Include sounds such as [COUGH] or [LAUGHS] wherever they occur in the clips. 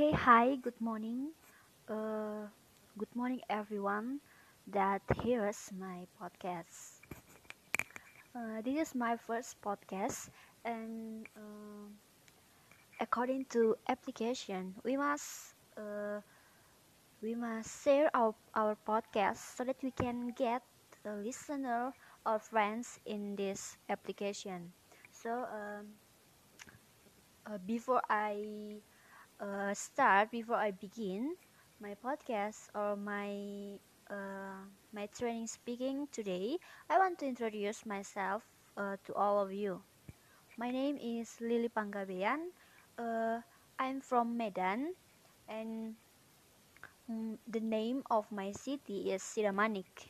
Okay, hi, good morning. Uh, good morning, everyone that hears my podcast. Uh, this is my first podcast, and uh, according to application, we must uh, we must share our our podcast so that we can get a listener or friends in this application. So um, uh, before I uh, start before I begin my podcast or my uh, my training speaking today, I want to introduce myself uh, to all of you. My name is Lily Panggabean. Uh, I'm from Medan, and mm, the name of my city is Siramanik.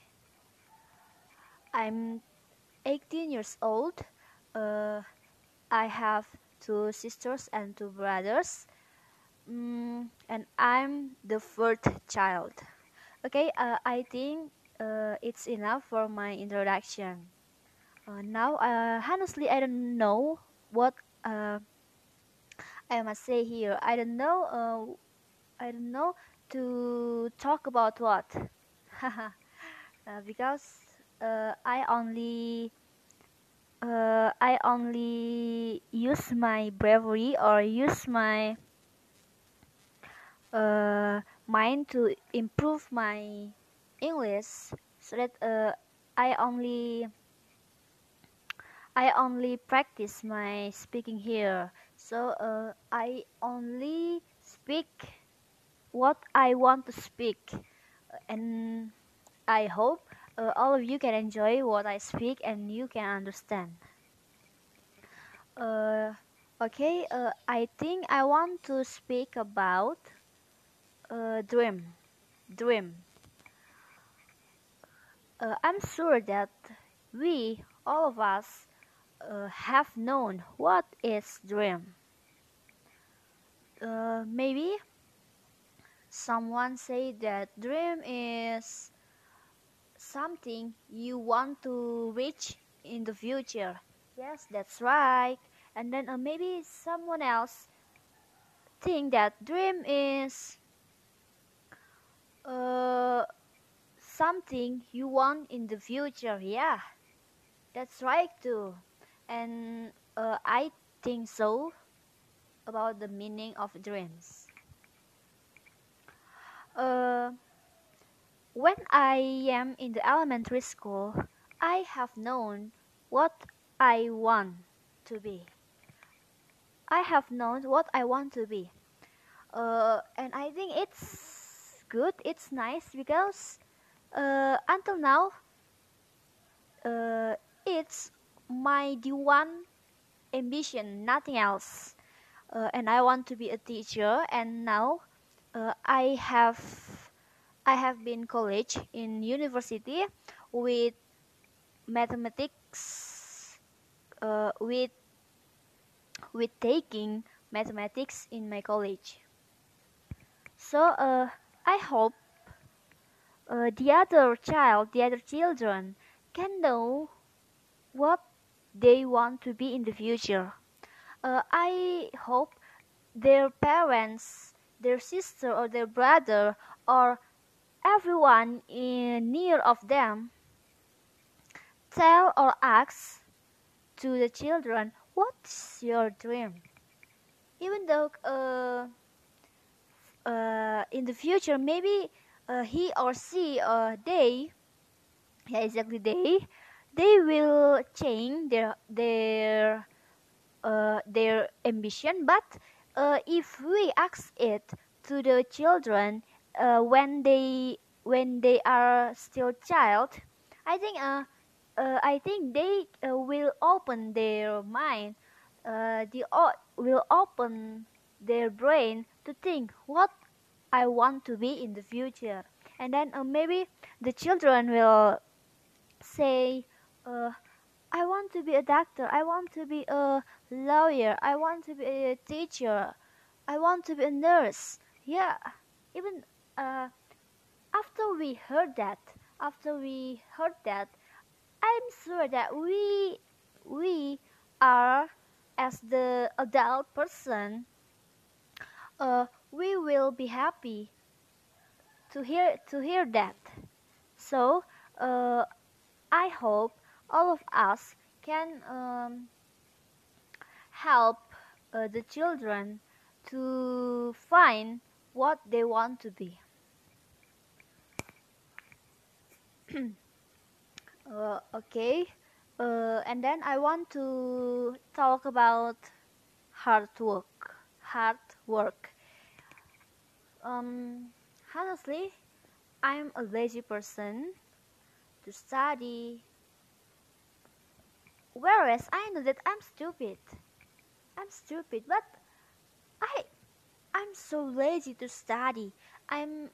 I'm 18 years old. Uh, I have two sisters and two brothers. Mm, and I'm the fourth child. Okay, uh, I think uh, it's enough for my introduction. Uh, now, uh, honestly, I don't know what uh, I must say here. I don't know. Uh, I don't know to talk about what, [LAUGHS] uh, because uh, I only I only use my bravery or use my uh, mind to improve my English so that uh, I only I only practice my speaking here. So uh, I only speak what I want to speak. And I hope uh, all of you can enjoy what I speak and you can understand. Uh, okay uh, I think I want to speak about uh, dream dream uh, i'm sure that we all of us uh, have known what is dream uh, maybe someone say that dream is something you want to reach in the future. Yes that's right. And then uh, maybe someone else think that dream is uh, something you want in the future yeah. That's right too. And uh, i think so about the meaning of dreams. Uh, when i am in the elementary school i have known what i want to be. I have known what i want to be. Uh, and i think it's good it's nice because uh, until now uh, it's my the one ambition nothing else. Uh, and i want to be a teacher and now uh, i have i have been college in university with mathematics uh, with with taking mathematics in my college. So uh, I hope uh, the other child, the other children, can know what they want to be in the future. Uh, I hope their parents, their sister or their brother, or everyone in near of them tell or ask to the children, "What's your dream?" Even though uh, uh, in the future maybe uh, he or she or they yeah exactly they they will change their their uh, their ambition. But uh, if we ask it to the children uh, when they when they are still child i think uh, uh i think they uh, will open their mind uh, they will open their brain to think what I want to be in the future. And then uh, maybe the children will say, uh, I want to be a doctor, I want to be a lawyer, I want to be a teacher, I want to be a nurse. Yeah, even uh, after we heard that, after we heard that, I'm sure that we we are as the adult person uh, we will be happy to hear to hear that. So uh, I hope all of us can um, help uh, the children to find what they want to be. [CLEARS THROAT] uh, okay, uh, and then I want to talk about hard work. Hard work. Um, honestly, I'm a lazy person to study. Whereas I know that I'm stupid. I'm stupid, but I I'm so lazy to study. I'm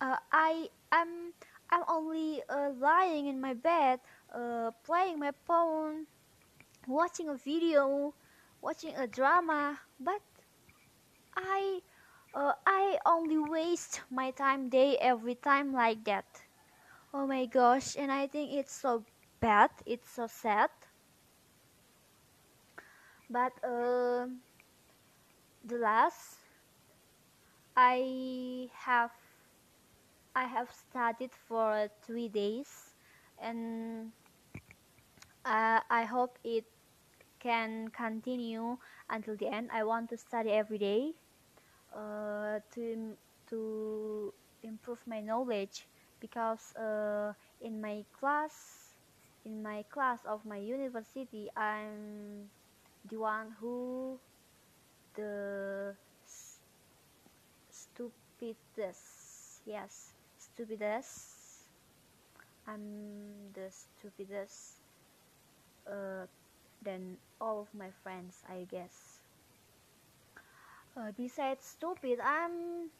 uh, I I'm I'm only uh, lying in my bed, uh, playing my phone, watching a video, watching a drama. But I I only waste my time day every time like that. Oh my gosh, and I think it's so bad. It's so sad. But uh, the last I have I have studied for three days, and uh, I hope it can continue until the end. I want to study every day uh, to to improve my knowledge because uh, in my class in my class of my university I'm the one who the stupidest yes stupidest. I'm the stupidest uh, than all of my friends I guess uh, besides stupid I'm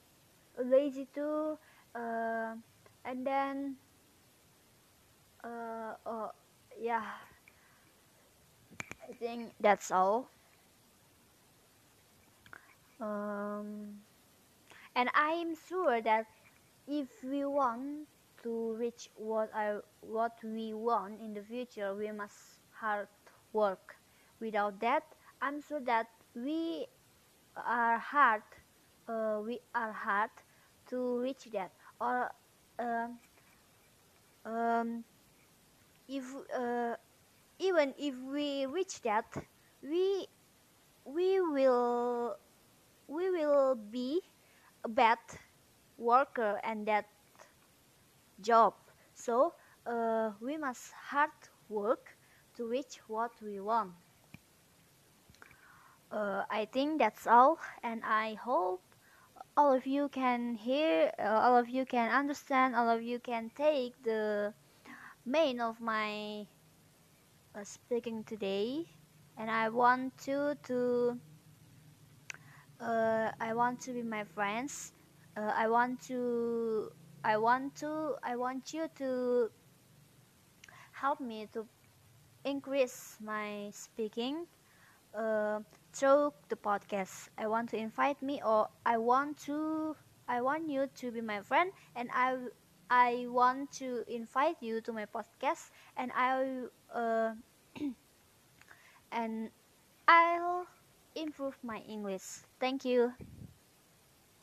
lazy too uh, and then uh, oh yeah. I think that's all. Um, and I'm sure that if we want to reach what I what we want in the future we must hard work. Without that I'm sure that we are hard uh, we are hard to reach that. Or um, um, if uh, even if we reach that we we will we will be a bad worker and that job. So uh, we must hard work to reach what we want uh, i think that's all and i hope all of you can hear uh, all of you can understand all of you can take the main of my uh, speaking today. And i want you to uh, i want to be my friends. Uh, i want to i want to i want you to help me to increase my speaking. Uh, through the podcast. I want to invite me or I want to I want you to be my friend and I I want to invite you to my podcast and I uh, [CLEARS THROAT] and I'll improve my English. Thank you.